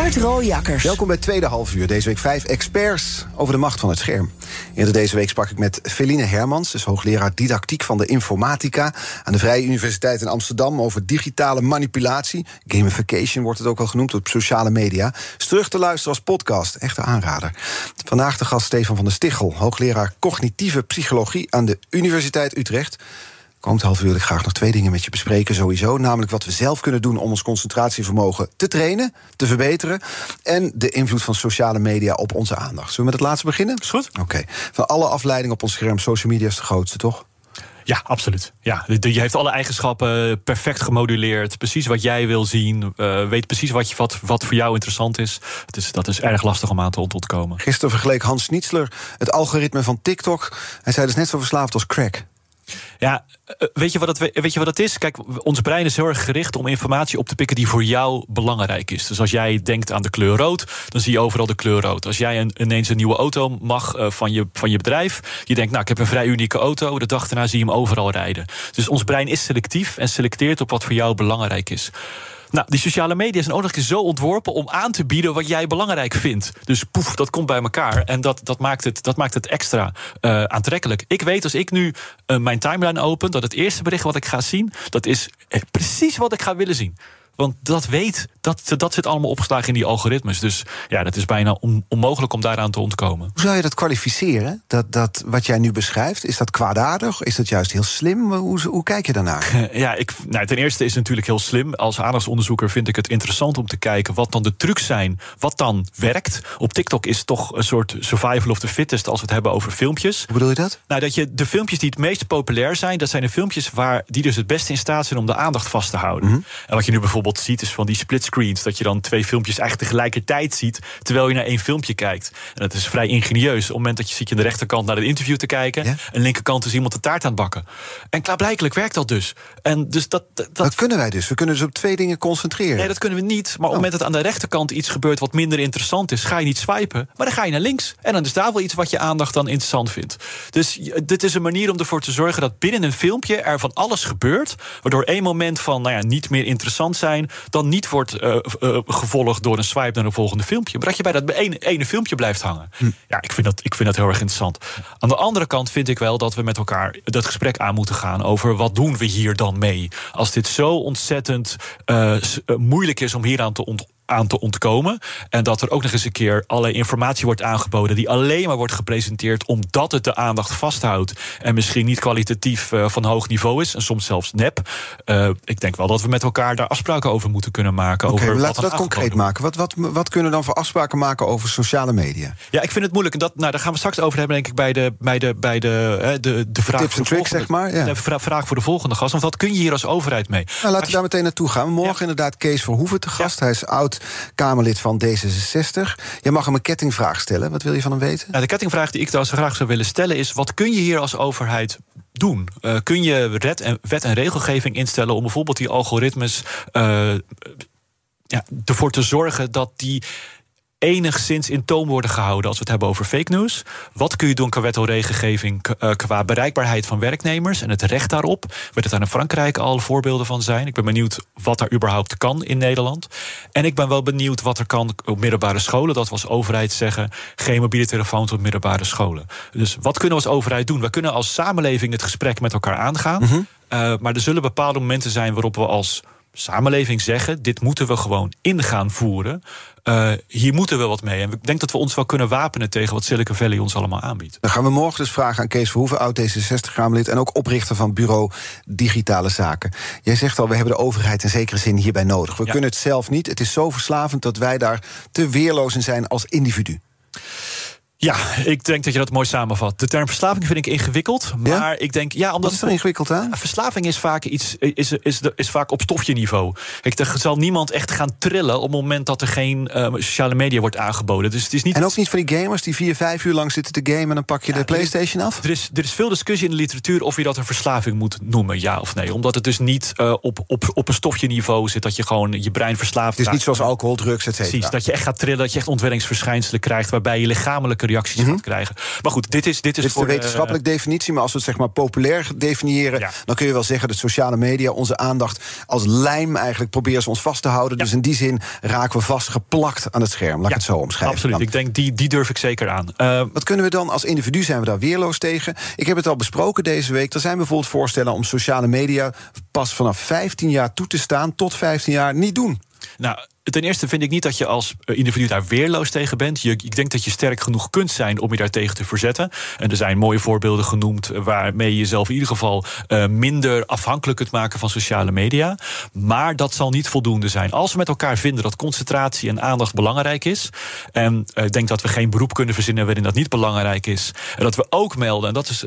Art Rooijakkers. Welkom bij tweede halfuur. Deze week vijf experts over de macht van het scherm. Eerder deze week sprak ik met Feline Hermans, dus hoogleraar didactiek van de informatica aan de Vrije Universiteit in Amsterdam over digitale manipulatie. Gamification wordt het ook al genoemd op sociale media. Is terug te luisteren als podcast, echte aanrader. Vandaag de gast Stefan van der Stichel, hoogleraar cognitieve psychologie aan de Universiteit Utrecht. Komend half uur wil ik graag nog twee dingen met je bespreken, sowieso. Namelijk wat we zelf kunnen doen om ons concentratievermogen te trainen, te verbeteren. En de invloed van sociale media op onze aandacht. Zullen we met het laatste beginnen? Is goed. Oké. Van alle afleidingen op ons scherm, social media is de grootste, toch? Ja, absoluut. Ja, je heeft alle eigenschappen perfect gemoduleerd. Precies wat jij wil zien. eh, weet precies wat, je, wat, wat voor jou interessant is. Is. Dat is erg lastig om aan te ont- ontkomen. Gisteren vergeleek Hans Schnitzler het algoritme van TikTok. Hij zei dus net zo verslaafd als crack. Ja, eh, weet je, wat het, weet je wat het is? Kijk, ons brein is heel erg gericht om informatie op te pikken die voor jou belangrijk is. Dus als jij denkt aan de kleur rood, dan zie je overal de kleur rood. Als jij een, ineens een nieuwe auto mag uh, van, je, van je bedrijf, je denkt, nou, ik heb een vrij unieke auto, de dag daarna zie je hem overal rijden. Dus ons brein is selectief en selecteert op wat voor jou belangrijk is. Nou, die sociale media zijn ook nog eens zo ontworpen om aan te bieden wat jij belangrijk vindt. Dus poef, dat komt bij elkaar. En dat, dat, maakt, het, dat maakt het extra uh, aantrekkelijk. Ik weet als ik nu uh, mijn timeline open, dat het eerste bericht wat ik ga zien, dat is precies wat ik ga willen zien. Want dat weet, dat, dat zit allemaal opgeslagen in die algoritmes. Dus ja, dat is bijna on, onmogelijk om daaraan te ontkomen. Hoe zou je dat kwalificeren? Dat, dat wat jij nu beschrijft, is dat kwaadaardig? Is dat juist heel slim? Hoe, hoe kijk je daarnaar? Ja, ik, nou, ten eerste is het natuurlijk heel slim. Als aandachtsonderzoeker vind ik het interessant om te kijken wat dan de trucs zijn, wat dan werkt. Op TikTok is het toch een soort survival of the fittest als we het hebben over filmpjes. Hoe bedoel je dat? Nou, dat je de filmpjes die het meest populair zijn, dat zijn de filmpjes waar die dus het beste in staat zijn om de aandacht vast te houden. Mm -hmm. En wat je nu bijvoorbeeld ziet, is van die splitscreens. Dat je dan twee filmpjes eigenlijk tegelijkertijd ziet. terwijl je naar één filmpje kijkt. En dat is vrij ingenieus. Op het moment dat je ziet je aan de rechterkant naar het interview te kijken. Ja? En de linkerkant is iemand de taart aan het bakken. En klaarblijkelijk werkt dat dus. En dus dat, dat, dat kunnen wij dus. We kunnen dus op twee dingen concentreren. Nee, dat kunnen we niet. Maar op het moment dat aan de rechterkant iets gebeurt wat minder interessant is, ga je niet swipen. Maar dan ga je naar links. En dan is daar wel iets wat je aandacht dan interessant vindt. Dus dit is een manier om ervoor te zorgen dat binnen een filmpje er van alles gebeurt. Waardoor één moment van nou ja, niet meer interessant zijn dan niet wordt uh, uh, gevolgd door een swipe naar een volgende filmpje. Maar dat je bij dat ene, ene filmpje blijft hangen. Hm. Ja, ik vind, dat, ik vind dat heel erg interessant. Aan de andere kant vind ik wel dat we met elkaar dat gesprek aan moeten gaan over wat doen we hier dan mee. Als dit zo ontzettend uh, moeilijk is om hieraan te ont aan te ontkomen. En dat er ook nog eens een keer allerlei informatie wordt aangeboden die alleen maar wordt gepresenteerd omdat het de aandacht vasthoudt. En misschien niet kwalitatief uh, van hoog niveau is. En soms zelfs nep. Uh, ik denk wel dat we met elkaar daar afspraken over moeten kunnen maken. Oké, over laten we dat concreet maken. Wat, wat, wat kunnen we dan voor afspraken maken over sociale media? Ja, ik vind het moeilijk. En dat, nou, daar gaan we straks over hebben, denk ik, bij de, bij de, bij de, de, de, de vraag. Tips en tricks, zeg maar. Ja. De vraag voor de volgende gast. Want wat kun je hier als overheid mee? Nou, laten we daar meteen naartoe gaan. Morgen ja. inderdaad Kees Verhoeven te gast. Ja. Hij is oud Kamerlid van D66. Je mag hem een kettingvraag stellen. Wat wil je van hem weten? Nou, de kettingvraag die ik daar graag zou willen stellen is: wat kun je hier als overheid doen? Uh, kun je wet en, wet en regelgeving instellen om bijvoorbeeld die algoritmes uh, ja, ervoor te zorgen dat die enigszins in toom worden gehouden als we het hebben over fake news. Wat kun je doen qua wet en regelgeving qua bereikbaarheid van werknemers en het recht daarop? Werd het daar in Frankrijk al voorbeelden van zijn? Ik ben benieuwd wat daar überhaupt kan in Nederland. En ik ben wel benieuwd wat er kan op middelbare scholen. Dat we als overheid zeggen: geen mobiele telefoons op middelbare scholen. Dus wat kunnen we als overheid doen? We kunnen als samenleving het gesprek met elkaar aangaan. Mm -hmm. uh, maar er zullen bepaalde momenten zijn waarop we als samenleving zeggen: dit moeten we gewoon in gaan voeren. Uh, hier moeten we wat mee. En ik denk dat we ons wel kunnen wapenen tegen wat Silicon Valley ons allemaal aanbiedt. Dan gaan we morgen dus vragen aan Kees Verhoeven, oud D66-Kamerlid en ook oprichter van Bureau Digitale Zaken. Jij zegt al, we hebben de overheid in zekere zin hierbij nodig. We ja. kunnen het zelf niet. Het is zo verslavend dat wij daar te weerloos in zijn als individu. Ja, ik denk dat je dat mooi samenvat. De term verslaving vind ik ingewikkeld. Maar ja? ik denk, ja, omdat. Wat is er ingewikkeld aan? Verslaving is vaak iets, is, is, is vaak op stofje-niveau. Kijk, er zal niemand echt gaan trillen op het moment dat er geen uh, sociale media wordt aangeboden. Dus het is niet. En ook niet van die gamers die vier, vijf uur lang zitten te gamen en dan pak je ja, de PlayStation af? Er is, er is veel discussie in de literatuur of je dat een verslaving moet noemen, ja of nee. Omdat het dus niet uh, op, op, op een stofje-niveau zit, dat je gewoon je brein verslaafd Het is niet zoals alcohol, drugs, et cetera. Precies, dat je echt gaat trillen, dat je echt ontwenningsverschijnselen krijgt, waarbij je lichamelijke reacties mm -hmm. gaat krijgen. Maar goed, dit is. Dit is, dit is voor de wetenschappelijke definitie, maar als we het zeg maar populair definiëren, ja. dan kun je wel zeggen dat sociale media onze aandacht als lijm eigenlijk proberen ze ons vast te houden. Ja. Dus in die zin raken we vastgeplakt aan het scherm. Laat ik het zo omschrijven. Absoluut. Dan. Ik denk, die, die durf ik zeker aan. Uh, Wat kunnen we dan als individu zijn we daar weerloos tegen? Ik heb het al besproken deze week. Er zijn bijvoorbeeld voorstellen om sociale media pas vanaf 15 jaar toe te staan, tot 15 jaar niet doen. Nou, ten eerste vind ik niet dat je als individu daar weerloos tegen bent. Ik denk dat je sterk genoeg kunt zijn om je daartegen te verzetten. En er zijn mooie voorbeelden genoemd waarmee je jezelf in ieder geval uh, minder afhankelijk kunt maken van sociale media. Maar dat zal niet voldoende zijn. Als we met elkaar vinden dat concentratie en aandacht belangrijk is. En uh, ik denk dat we geen beroep kunnen verzinnen waarin dat niet belangrijk is. En dat we ook melden, en dat is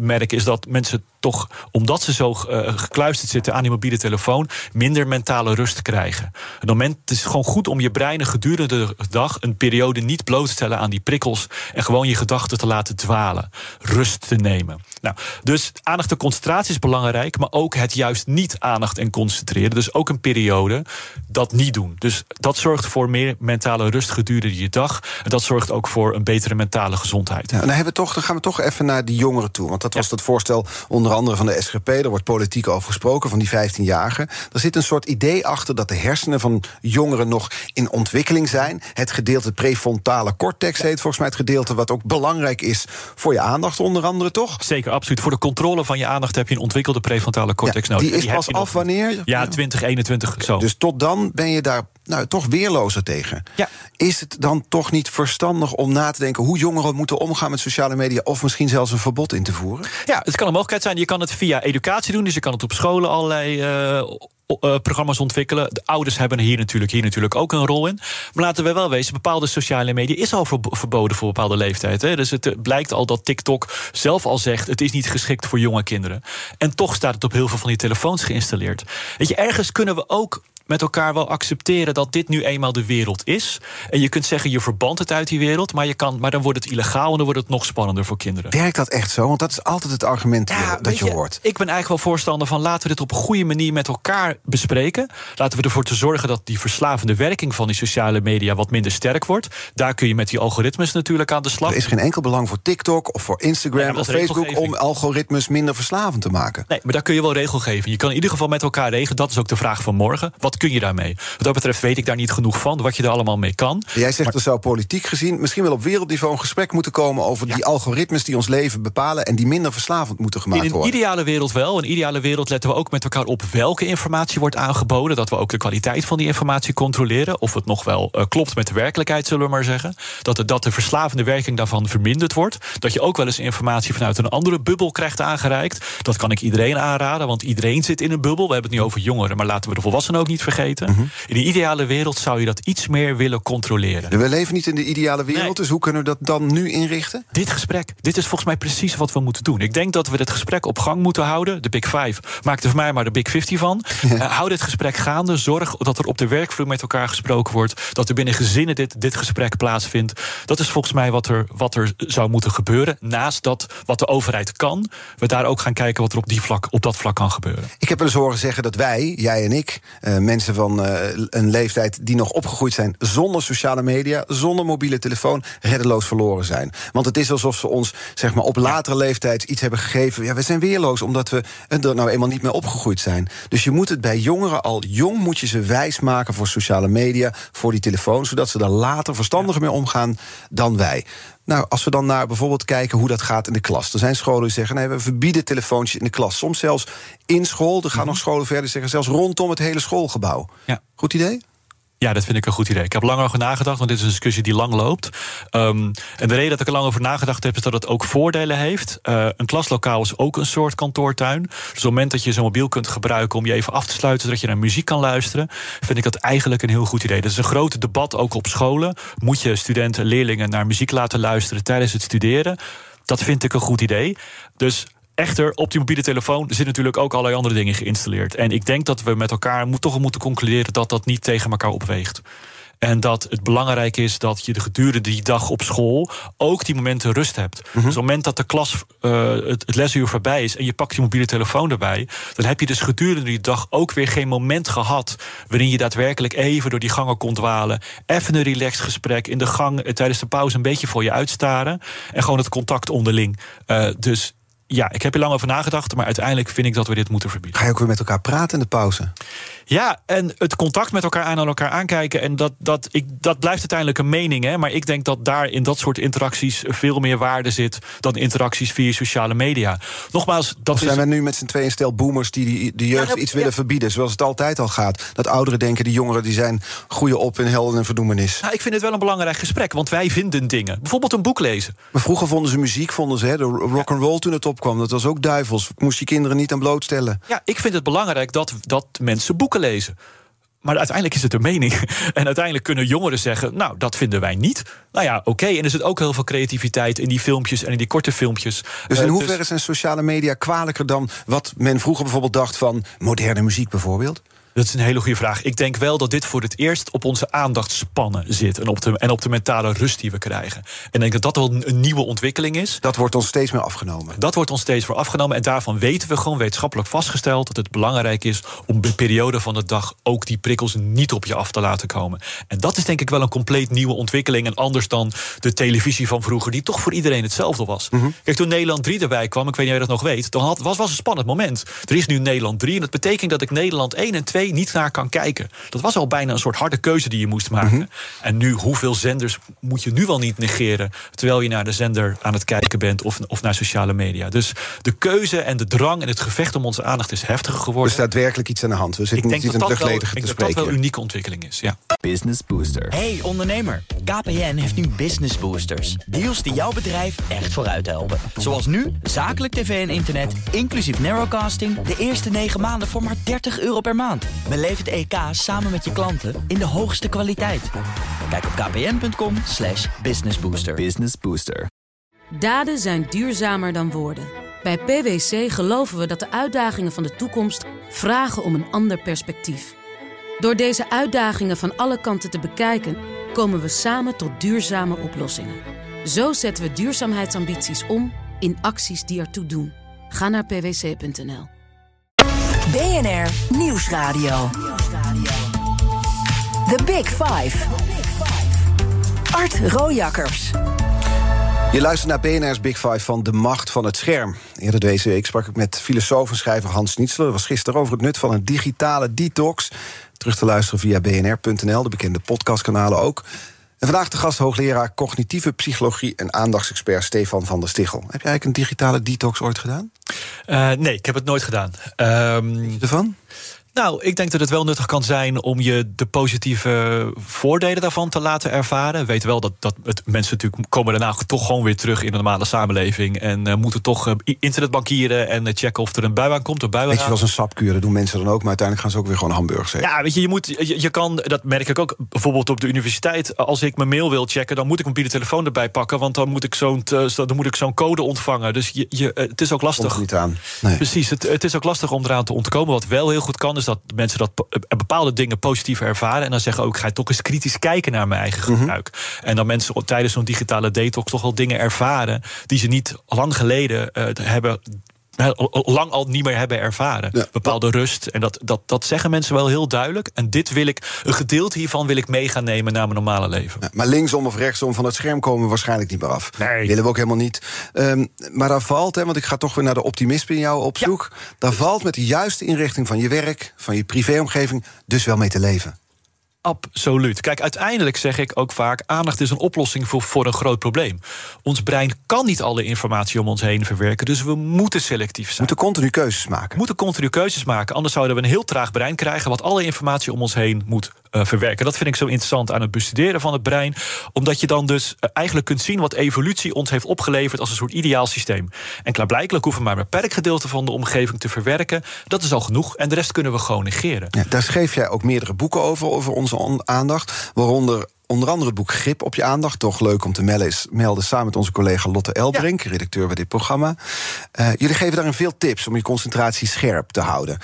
merken, is dat mensen toch, omdat ze zo gekluisterd zitten aan die mobiele telefoon, minder mentale rust krijgen. Het moment is gewoon goed om je brein gedurende de dag een periode niet bloot te stellen aan die prikkels en gewoon je gedachten te laten dwalen. Rust te nemen. Nou, dus aandacht en concentratie is belangrijk, maar ook het juist niet aandacht en concentreren. Dus ook een periode dat niet doen. Dus dat zorgt voor meer mentale rust gedurende je dag. En dat zorgt ook voor een betere mentale gezondheid. Ja, dan, hebben we toch, dan gaan we toch even naar die jongeren toe. Want dat was ja. het voorstel onder andere van de SGP. Daar wordt politiek over gesproken, van die 15-jarigen. Er zit een soort idee achter dat de hersenen van jongeren nog in ontwikkeling zijn. Het gedeelte prefrontale cortex heet volgens mij het gedeelte wat ook belangrijk is voor je aandacht, onder andere, toch? Zeker, absoluut. Voor de controle van je aandacht heb je een ontwikkelde prefrontale cortex ja, nodig. Die is pas af wanneer? Ja, 2021 zo. Dus tot dan ben je daar nou, toch weerlozer tegen. Ja. Is het dan toch niet verstandig om na te denken hoe jongeren moeten omgaan met sociale media, of misschien zelfs een verbod in te voeren? Ja, het kan een mogelijkheid zijn. Je kan het via educatie doen, dus je kan het op scholen allerlei. Uh, uh, programma's ontwikkelen. De ouders hebben hier natuurlijk, hier natuurlijk ook een rol in. Maar laten we wel wezen, bepaalde sociale media is al verboden voor bepaalde leeftijd. Hè? Dus het blijkt al dat TikTok zelf al zegt... het is niet geschikt voor jonge kinderen. En toch staat het op heel veel van die telefoons geïnstalleerd. Weet je, ergens kunnen we ook met elkaar wel accepteren dat dit nu eenmaal de wereld is. En je kunt zeggen, je verband het uit die wereld, maar, je kan, maar dan wordt het illegaal en dan wordt het nog spannender voor kinderen. Werkt dat echt zo? Want dat is altijd het argument ja, dat je, je, hoort. Ik ben eigenlijk wel voorstander van laten we dit op een goede manier met elkaar bespreken. Laten we ervoor te zorgen dat die verslavende werking van die sociale media wat minder sterk wordt. Daar kun je met die algoritmes natuurlijk aan de slag. Er is geen enkel belang voor TikTok of voor Instagram of Facebook om algoritmes minder verslavend te maken. Nee, maar daar kun je wel regelgeving. Je kan in ieder geval met elkaar regelen. Dat is ook de vraag van morgen. Wat wat kun je daarmee? Wat dat betreft weet ik daar niet genoeg van, wat je er allemaal mee kan. Jij zegt er zou politiek gezien misschien wel op wereldniveau een gesprek moeten komen over die algoritmes die ons leven bepalen en die minder verslavend moeten gemaakt worden. In een ideale wereld wel. In een ideale wereld letten we ook met elkaar op welke informatie wordt aangeboden. Dat we ook de kwaliteit van die informatie controleren. Of het nog wel uh, klopt met de werkelijkheid, zullen we maar zeggen. Dat de, dat de verslavende werking daarvan verminderd wordt. Dat je ook wel eens informatie vanuit een andere bubbel krijgt aangereikt. Dat kan ik iedereen aanraden, want iedereen zit in een bubbel. We hebben het nu over jongeren, maar laten we de volwassenen ook niet vergeten. Mhm. In de ideale wereld zou je dat iets meer willen controleren. We leven niet in de ideale wereld, dus hoe kunnen we dat dan nu inrichten? Dit gesprek, dit is volgens mij precies wat we moeten doen. Ik denk dat we dit gesprek op gang moeten houden. De Big Five maak er voor mij maar de Big 50 van. Uh, hou dit gesprek gaande. Zorg dat er op de werkvloer met elkaar gesproken wordt. Dat er binnen gezinnen dit, dit gesprek plaatsvindt. Dat is volgens mij wat er, wat er zou moeten gebeuren. Naast dat wat de overheid kan, we daar ook gaan kijken wat er op, die vlak, op dat vlak kan gebeuren. Ik heb wel eens horen zeggen dat wij, jij en ik, uh, mensen van uh, een leeftijd die nog opgegroeid zijn zonder sociale media, zonder mobiele telefoon, reddeloos verloren zijn. Want het is alsof ze ons zeg maar, op latere leeftijd iets hebben gegeven. Ja, we zijn weerloos omdat we er nou eenmaal niet meer opgegroeid zijn. Dus je moet het bij jongeren al jong moet je ze wijs maken voor sociale media, voor die telefoon, zodat ze er later verstandiger mee omgaan dan wij. Nou, als we dan naar bijvoorbeeld kijken hoe dat gaat in de klas. Er zijn scholen die zeggen, nee, we verbieden telefoontjes in de klas. Soms zelfs in school. Er gaan nog scholen verder zeggen, zelfs rondom het hele schoolgebouw. Ja. Goed idee? Ja, dat vind ik een goed idee. Ik heb lang over nagedacht, want dit is een discussie die lang loopt. Um, en de reden dat ik er lang over nagedacht heb, is dat het ook voordelen heeft. Uh, een klaslokaal is ook een soort kantoortuin. Dus op het moment dat je zo'n mobiel kunt gebruiken om je even af te sluiten, zodat je naar muziek kan luisteren, vind ik dat eigenlijk een heel goed idee. Dat is een groot debat ook op scholen. Moet je studenten, leerlingen naar muziek laten luisteren tijdens het studeren? Dat vind ik een goed idee. Dus Echter, op die mobiele telefoon zitten natuurlijk ook allerlei andere dingen geïnstalleerd. En ik denk dat we met elkaar moet, toch moeten concluderen dat dat niet tegen elkaar opweegt. En dat het belangrijk is dat je de gedurende die dag op school ook die momenten rust hebt. Dus op het moment dat de klas uh, het, het lesuur voorbij is en je pakt je mobiele telefoon erbij, dan heb je dus gedurende die dag ook weer geen moment gehad waarin je daadwerkelijk even door die gangen kon dwalen. Even een relaxed gesprek in de gang tijdens de pauze een beetje voor je uitstaren. En gewoon het contact onderling. Uh, dus ja, ik heb er lang over nagedacht, maar uiteindelijk vind ik dat we dit moeten verbieden. Ga je ook weer met elkaar praten in de pauze? Ja, en het contact met elkaar aan en elkaar aankijken. En dat, dat, ik, dat blijft uiteindelijk een mening. Hè, maar ik denk dat daar in dat soort interacties veel meer waarde zit dan interacties via sociale media. Nogmaals, dat of zijn is... we nu met z'n tweeën stel boomers die die, de jeugd ja, dat, iets willen ja. verbieden, zoals het altijd al gaat? Dat ouderen denken, die jongeren die zijn goede op in helden en verdoemenis. Nou, ik vind het wel een belangrijk gesprek, want wij vinden dingen. Bijvoorbeeld een boek lezen. Maar vroeger vonden ze muziek, vonden ze hè, de rock and roll toen het opkwam. Dat was ook duivels. Moest je kinderen niet aan blootstellen. Ja, ik vind het belangrijk dat, dat mensen boeken lezen. Maar uiteindelijk is het een mening. En uiteindelijk kunnen jongeren zeggen: Nou, dat vinden wij niet. Nou ja, oké. Okay. En er zit ook heel veel creativiteit in die filmpjes en in die korte filmpjes. Dus in hoeverre zijn sociale media kwalijker dan wat men vroeger bijvoorbeeld dacht van moderne muziek bijvoorbeeld? Dat is een hele goede vraag. Ik denk wel dat dit voor het eerst op onze aandachtspannen zit. En op de, en op de mentale rust die we krijgen. En ik denk dat dat wel een nieuwe ontwikkeling is. Dat wordt ons steeds meer afgenomen. Dat wordt ons steeds meer afgenomen. En daarvan weten we gewoon wetenschappelijk vastgesteld dat het belangrijk is om de periode van de dag ook die prikkels niet op je af te laten komen. En dat is denk ik wel een compleet nieuwe ontwikkeling. En anders dan de televisie van vroeger, die toch voor iedereen hetzelfde was. Mhm. Mm -hmm. Kijk, toen Nederland 3 erbij kwam, ik weet niet of je dat nog weet, dan had, was, was een spannend moment. Er is nu Nederland 3 en dat betekent dat ik Nederland 1 en 2 niet naar kan kijken. Dat was al bijna een soort harde keuze die je moest maken. Mhm. Mm -hmm. En nu, hoeveel zenders moet je nu wel niet negeren... terwijl je naar de zender aan het kijken bent of, of naar sociale media. Dus de keuze en de drang en het gevecht om onze aandacht is heftiger geworden. Er staat werkelijk iets aan de hand. We zitten ik denk niet dat in dat, wel, te ik denk dat, spreken. dat wel een unieke ontwikkeling is, ja. Business Booster. Hey ondernemer, KPN heeft nu Business Boosters. Deals die jouw bedrijf echt vooruit helpen. Zoals nu, zakelijk tv en internet, inclusief narrowcasting... de eerste 9 maanden voor maar 30 euro per maand. Beleef het EK samen met je klanten in de hoogste kwaliteit. Kijk op kpn.com slash businessbooster. Business Booster. Daden zijn duurzamer dan woorden. Bij PwC geloven we dat de uitdagingen van de toekomst vragen om een ander perspectief. Door deze uitdagingen van alle kanten te bekijken, komen we samen tot duurzame oplossingen. Zo zetten we duurzaamheidsambities om in acties die ertoe doen. Ga naar pwc.nl. BNR Nieuwsradio. The Big Five. Art Rojakkers. Je luistert naar BNR's Big Five van De Macht van het Scherm. Eerder deze week sprak ik met filosoof en schrijver Hans Nietzsche. Dat was gisteren over het nut van een digitale detox. Terug te luisteren via bnr.nl, de bekende podcastkanalen ook. En vandaag de gast hoogleraar cognitieve psychologie en aandachtsexpert Stefan van der Stichel. Heb jij eigenlijk een digitale detox ooit gedaan? Uh, nee, ik heb het nooit gedaan. Um, ervan? Nou, ik denk dat het wel nuttig kan zijn om je de positieve voordelen daarvan te laten ervaren. Weet wel dat, dat het, mensen natuurlijk komen daarna toch gewoon weer terug in de normale samenleving. En uh, moeten toch uh, internetbankieren en uh, checken of er een bui aan komt. Een bui weet je, zoals een sapkuur, dat doen mensen dan ook. Maar uiteindelijk gaan ze ook weer gewoon hamburgers eten. Ja, weet je, je, moet, je, je, kan, dat merk ik ook bijvoorbeeld op de universiteit. Als ik mijn mail wil checken, dan moet ik mijn mobiele telefoon erbij pakken. Want dan moet ik zo'n dan moet ik zo'n code ontvangen. Dus je, je, het is ook lastig. Komt niet aan. Nee. Precies, het, het is ook lastig om eraan te ontkomen. Wat wel heel goed kan, is dat mensen dat bepaalde dingen positief ervaren. En dan zeggen ook, ga je toch eens kritisch kijken naar mijn eigen Mhm. gebruik. Mm -hmm. En dan mensen tijdens zo'n digitale detox toch wel dingen ervaren die ze niet lang geleden uh, hebben lang al niet meer hebben ervaren. Ja. Bepaalde rust. En dat, dat, dat zeggen mensen wel heel duidelijk. En dit wil ik, een gedeelte hiervan wil ik mee gaan nemen naar mijn normale leven. Ja, maar linksom of rechtsom van het scherm komen we waarschijnlijk niet meer af. Nee. Willen we ook helemaal niet. Um, maar daar valt, hè, want ik ga toch weer naar de optimisme in jou op zoek. Ja. Daar valt met de juiste inrichting van je werk, van je privéomgeving, dus wel mee te leven. Absoluut. Kijk, uiteindelijk zeg ik ook vaak: aandacht is een oplossing voor, voor een groot probleem. Ons brein kan niet alle informatie om ons heen verwerken, dus we moeten selectief zijn. We moeten continu keuzes maken. We moeten continu keuzes maken, anders zouden we een heel traag brein krijgen wat alle informatie om ons heen moet verwerken. Dat vind ik zo interessant aan het bestuderen van het brein, omdat je dan dus uh, eigenlijk kunt zien wat evolutie ons heeft opgeleverd als een soort ideaal systeem. En klaarblijkelijk hoeven we maar een beperkt gedeelte van de omgeving te verwerken. Dat is al genoeg en de rest kunnen we gewoon negeren. Ja, daar schreef jij ook meerdere boeken over, over onze aandacht. Waaronder onder andere het boek Grip op je aandacht. Toch leuk om te melden, is, melden samen met onze collega Lotte Elbrink, ja. redacteur bij dit programma. Uh, jullie geven daarin veel tips om je concentratie scherp te houden.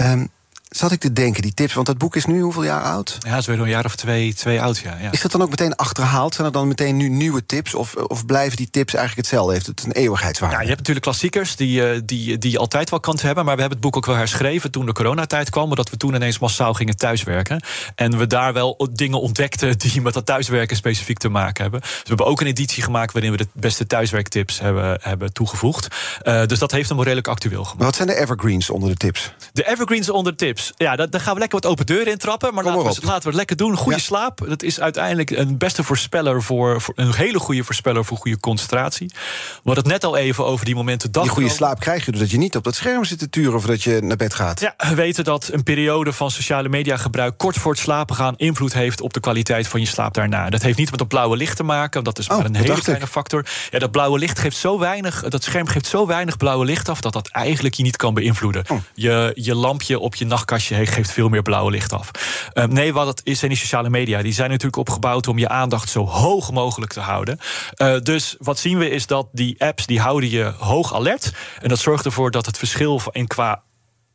Um, zat ik te denken, die tips, want dat boek is nu hoeveel jaar oud? Ja, weer een jaar of twee, twee oud, ja, ja. Is dat dan ook meteen achterhaald? Zijn er dan meteen nu nieuwe tips? Of, of blijven die tips eigenlijk hetzelfde? Heeft het een eeuwigheidswaarde? Ja, je hebt natuurlijk klassiekers die, die, die je altijd wel kant hebben. Maar we hebben het boek ook wel herschreven toen de coronatijd kwam. Omdat we toen ineens massaal gingen thuiswerken. En we daar wel dingen ontdekten die met dat thuiswerken specifiek te maken hebben. Dus we hebben ook een editie gemaakt waarin we de beste thuiswerktips hebben, hebben toegevoegd. Uh, dus dat heeft hem redelijk actueel gemaakt. Wat zijn de evergreens onder de tips? De evergreens onder de tips. Ja, daar gaan we lekker wat open deuren in trappen. Maar laten we, laten we het lekker doen. Goede ja. slaap. Dat is uiteindelijk een beste voorspeller voor, voor. Een hele goede voorspeller voor goede concentratie. We hadden het net al even over die momenten. Die goede slaap krijg je doordat je niet op dat scherm zit te turen of dat je naar bed gaat. Ja, we weten dat een periode van sociale media gebruik kort voor het slapen gaan invloed heeft op de kwaliteit van je slaap daarna. Dat heeft niet met het blauwe licht te maken. Dat is maar oh, een hele kleine ik. factor. Ja, dat blauwe licht geeft zo weinig. Dat scherm geeft zo weinig blauwe licht af dat dat eigenlijk je niet kan beïnvloeden. Oh. Je, je lampje op je nachtkastje geeft veel meer blauwe licht af. Um, nee, wat het is zijn die sociale media. Die zijn natuurlijk opgebouwd om je aandacht zo hoog mogelijk te houden. Uh, dus wat zien we is dat die apps die houden je hoog alert. En dat zorgt ervoor dat het verschil in qua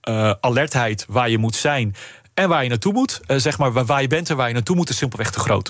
uh, alertheid waar je moet zijn en waar je naartoe moet, uh, zeg maar waar je bent en waar je naartoe moet, is simpelweg te groot.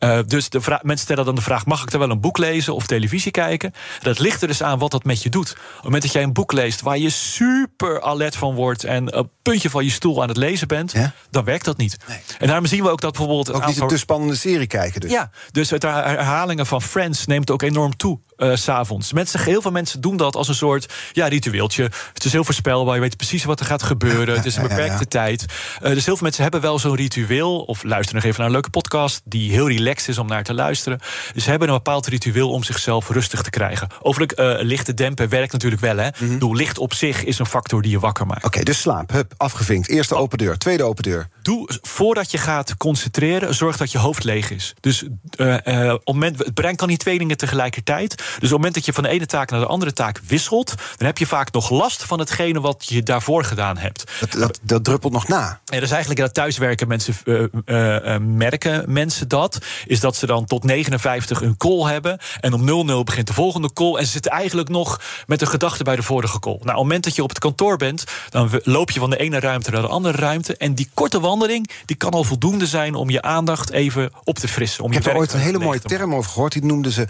Uh, dus de mensen stellen dan de vraag: mag ik er wel een boek lezen of televisie kijken? Dat ligt er dus aan wat dat met je doet. Op het moment dat jij een boek leest waar je super alert van wordt en een puntje van je stoel aan het lezen bent, ja? dan werkt dat niet. Nee. En daarom zien we ook dat bijvoorbeeld. Ook niet een te spannende serie kijken. Dus. Ja, dus het herhalingen van Friends neemt ook enorm toe. Uh, s'avonds. Mensen, heel veel mensen doen dat als een soort ja, ritueeltje. Het is heel voorspelbaar, je weet precies wat er gaat gebeuren. Het is een beperkte ja, ja, tijd. Uh, dus heel veel mensen hebben wel zo'n ritueel. Of luisteren nog even naar een leuke podcast die heel relaxed is om naar te luisteren. Dus ze hebben een bepaald ritueel om zichzelf rustig te krijgen. Overigens, uh, lichte dempen werkt natuurlijk wel. Hè? Mm -hmm. Doe, licht op zich is een factor die je wakker maakt. Oké, okay, dus slaap, hup, afgevinkt. Eerste open deur, tweede open deur. Doe, voordat je gaat concentreren, zorg dat je hoofd leeg is. Dus uh, uh, op moment, het brein kan niet twee dingen tegelijkertijd. Dus op het moment dat je van de ene taak naar de andere taak wisselt, dan heb je vaak nog last van hetgene wat je daarvoor gedaan hebt. Dat, dat, dat druppelt nog na. Ja, dat is eigenlijk dat thuiswerken mensen uh, uh, merken mensen dat. Is dat ze dan tot 59 een call hebben. En om 00 begint de volgende call. En ze zitten eigenlijk nog met een gedachte bij de vorige call. Nou, op het moment dat je op het kantoor bent, dan loop je van de ene ruimte naar de andere ruimte. En die korte wandeling, die kan al voldoende zijn om je aandacht even op te frissen. Om Ik je heb er ooit een hele mooie term term over gehoord. Die noemden ze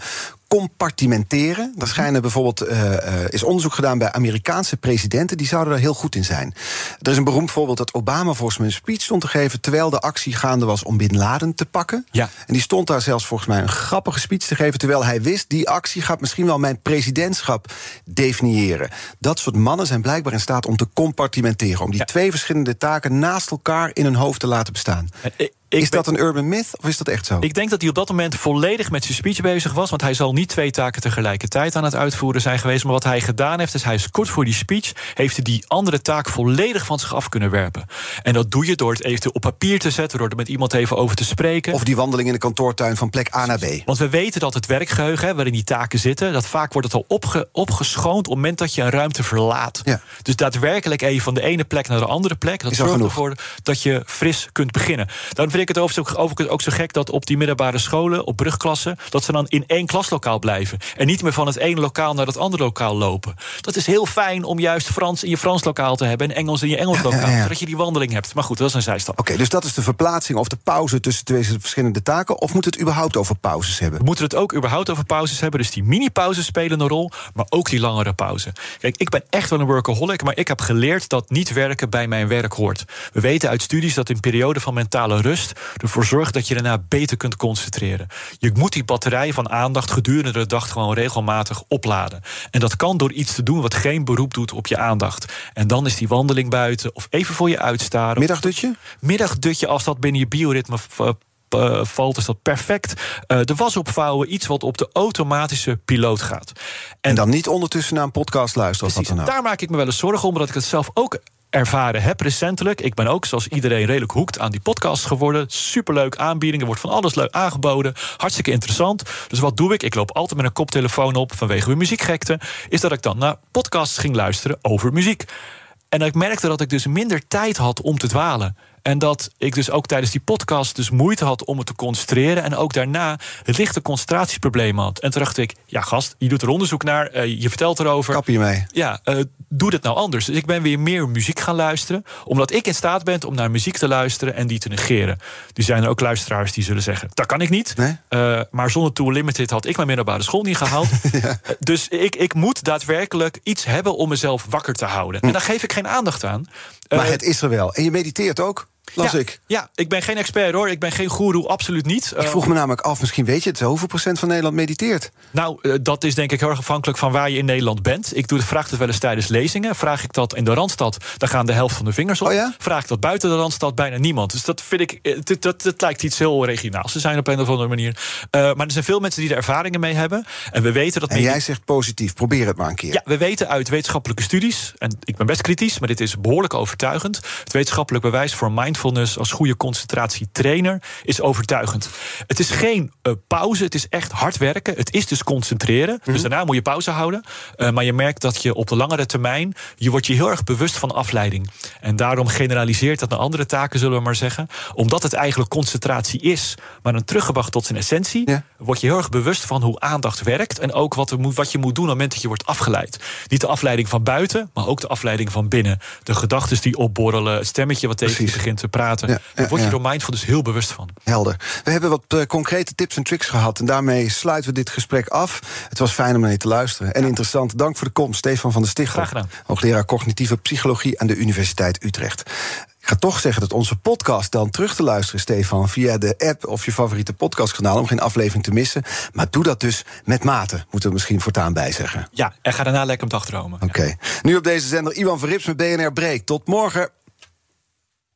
compartimenteren. Er schijnen bijvoorbeeld, uh, is onderzoek gedaan bij Amerikaanse presidenten, die zouden daar heel goed in zijn. Er is een beroemd voorbeeld dat Obama volgens mij een speech stond te geven terwijl de actie gaande was om Bin Laden te pakken. Ja. En die stond daar zelfs volgens mij een grappige speech te geven, terwijl hij wist die actie gaat misschien wel mijn presidentschap definiëren. Dat soort mannen zijn blijkbaar in staat om te compartimenteren, om die Ja. twee verschillende taken naast elkaar in hun hoofd te laten bestaan. Is dat een urban myth of is dat echt zo? Ik denk dat hij op dat moment volledig met zijn speech bezig was. Want hij zal niet twee taken tegelijkertijd aan het uitvoeren zijn geweest. Maar wat hij gedaan heeft, is hij is kort voor die speech... heeft hij die andere taak volledig van zich af kunnen werpen. En dat doe je door het eventueel op papier te zetten... door er met iemand even over te spreken. Of die wandeling in de kantoortuin van plek A naar B. Want we weten dat het werkgeheugen, hè, waarin die taken zitten... dat vaak wordt het al opge, opgeschoond op het moment dat je een ruimte verlaat. Ja. Dus daadwerkelijk even van de ene plek naar de andere plek... dat Is zorgt genoeg. ervoor dat je fris kunt beginnen. Daarom vind ik het overigens ook, zo gek... dat op die middelbare scholen, op brugklassen... dat ze dan in één klaslokaal blijven. En niet meer van het ene lokaal naar het andere lokaal lopen. Dat is heel fijn om juist Frans in je Frans lokaal te hebben... en Engels in je Engels lokaal, ja, ja. zodat je die wandeling hebt. Maar goed, dat is een zijstap. Oké, dus dat is de verplaatsing of de pauze tussen twee verschillende taken. Of moet het überhaupt over pauzes hebben? We moeten het ook überhaupt over pauzes hebben. Dus die mini-pauzes spelen een rol, maar ook die langere pauze. Kijk, ik ben echt wel een workaholic, maar ik heb geleerd dat niet werken bij mijn werk hoort. We weten uit studies dat in periode van mentale rust ervoor zorgt dat je daarna beter kunt concentreren. Je moet die batterij van aandacht gedurende de dag gewoon regelmatig opladen. En dat kan door iets te doen wat geen beroep doet op je aandacht. En dan is die wandeling buiten of even voor je uitstaren. Middagdutje? Middagdutje, als dat binnen je bioritme v- eh, valt, is dat perfect. Eh, de was opvouwen, iets wat op de automatische piloot gaat. En dan niet ondertussen naar een podcast luisteren of wat Precies, dan ook. daar maak ik me wel eens zorgen om, omdat ik het zelf ook ervaren heb recentelijk. Ik ben ook, zoals iedereen, redelijk hoekt aan die podcast geworden. Superleuk aanbiedingen, wordt van alles leuk aangeboden. Hartstikke interessant. Dus wat doe ik? Ik loop altijd met een koptelefoon op vanwege mijn muziekgekte. Is dat ik dan naar podcasts ging luisteren over muziek. En ik merkte dat ik dus minder tijd had om te dwalen. En dat ik dus ook tijdens die podcast dus moeite had om me te concentreren. En ook daarna lichte concentratieproblemen had. En toen dacht ik, ja gast, je doet er onderzoek naar. eh, je vertelt erover. Kap je mee. Ja, eh, doe dit nou anders. Dus ik ben weer meer muziek gaan luisteren. Omdat ik in staat ben om naar muziek te luisteren en die te negeren. Er zijn er ook luisteraars die zullen zeggen: dat kan ik niet. Nee? Eh, maar zonder Tool Limited had ik mijn middelbare school niet gehaald. Eh, Dus ik, ik moet daadwerkelijk iets hebben om mezelf wakker te houden. En daar geef ik geen aandacht aan. Maar Eh, het is er wel. En je mediteert ook, las ja, ik. Ja, ik ben geen expert hoor. Ik ben geen goeroe, absoluut niet. Ik Eh, vroeg me namelijk af, misschien weet je het, hoeveel procent van Nederland mediteert? Nou, eh, dat is denk ik heel erg afhankelijk van waar je in Nederland bent. Ik doe de vraag het wel eens tijdens lezingen. Vraag ik dat in de Randstad, dan gaan de helft van de vingers op. Oh ja? Vraag ik dat buiten de Randstad, bijna niemand. Dus dat vind ik, eh, dat, dat, dat lijkt iets heel regionaals te zijn op een of andere manier. Maar er zijn veel mensen die er ervaringen mee hebben. En we weten dat... En jij zegt positief, probeer het maar een keer. ja, we weten uit wetenschappelijke studies, en ik ben best kritisch, maar dit is behoorlijk overtuigend. Het wetenschappelijk bewijs voor mindfulness als goede concentratietrainer is overtuigend. Het is geen eh, pauze, het is echt hard werken. Het is dus concentreren. Mhm. Dus daarna moet je pauze houden. Eh, maar je merkt dat je op de langere termijn, je wordt je heel erg bewust van afleiding. En daarom generaliseert dat naar andere taken, zullen we maar zeggen. Omdat het eigenlijk concentratie is, maar dan teruggebracht tot zijn essentie, Ja. word je heel erg bewust van hoe aandacht werkt. En ook wat, er moet, wat je moet doen op het moment dat je wordt afgeleid. Niet de afleiding van buiten, maar ook de afleiding van binnen. De gedachten die opborrelen, het stemmetje wat tegen je begint te praten. Ja, Daar word je door mindfulness heel bewust van. Helder. We hebben wat eh, concrete tips en tricks gehad. En daarmee sluiten we dit gesprek af. Het was fijn om naar je te luisteren. En interessant. Dank voor de komst, Stefan van der Stichel. Graag gedaan. Hoogleraar cognitieve psychologie aan de Universiteit Utrecht. Ik ga toch zeggen dat onze podcast dan terug te luisteren, Stefan, via de app of je favoriete podcastkanaal om geen aflevering te missen. Maar doe dat dus met mate, moeten we misschien voortaan bijzeggen. Ja, en ga daarna lekker op dagdromen. Oké. Nu op deze zender Iwan Verrips met BNR Break. Tot morgen.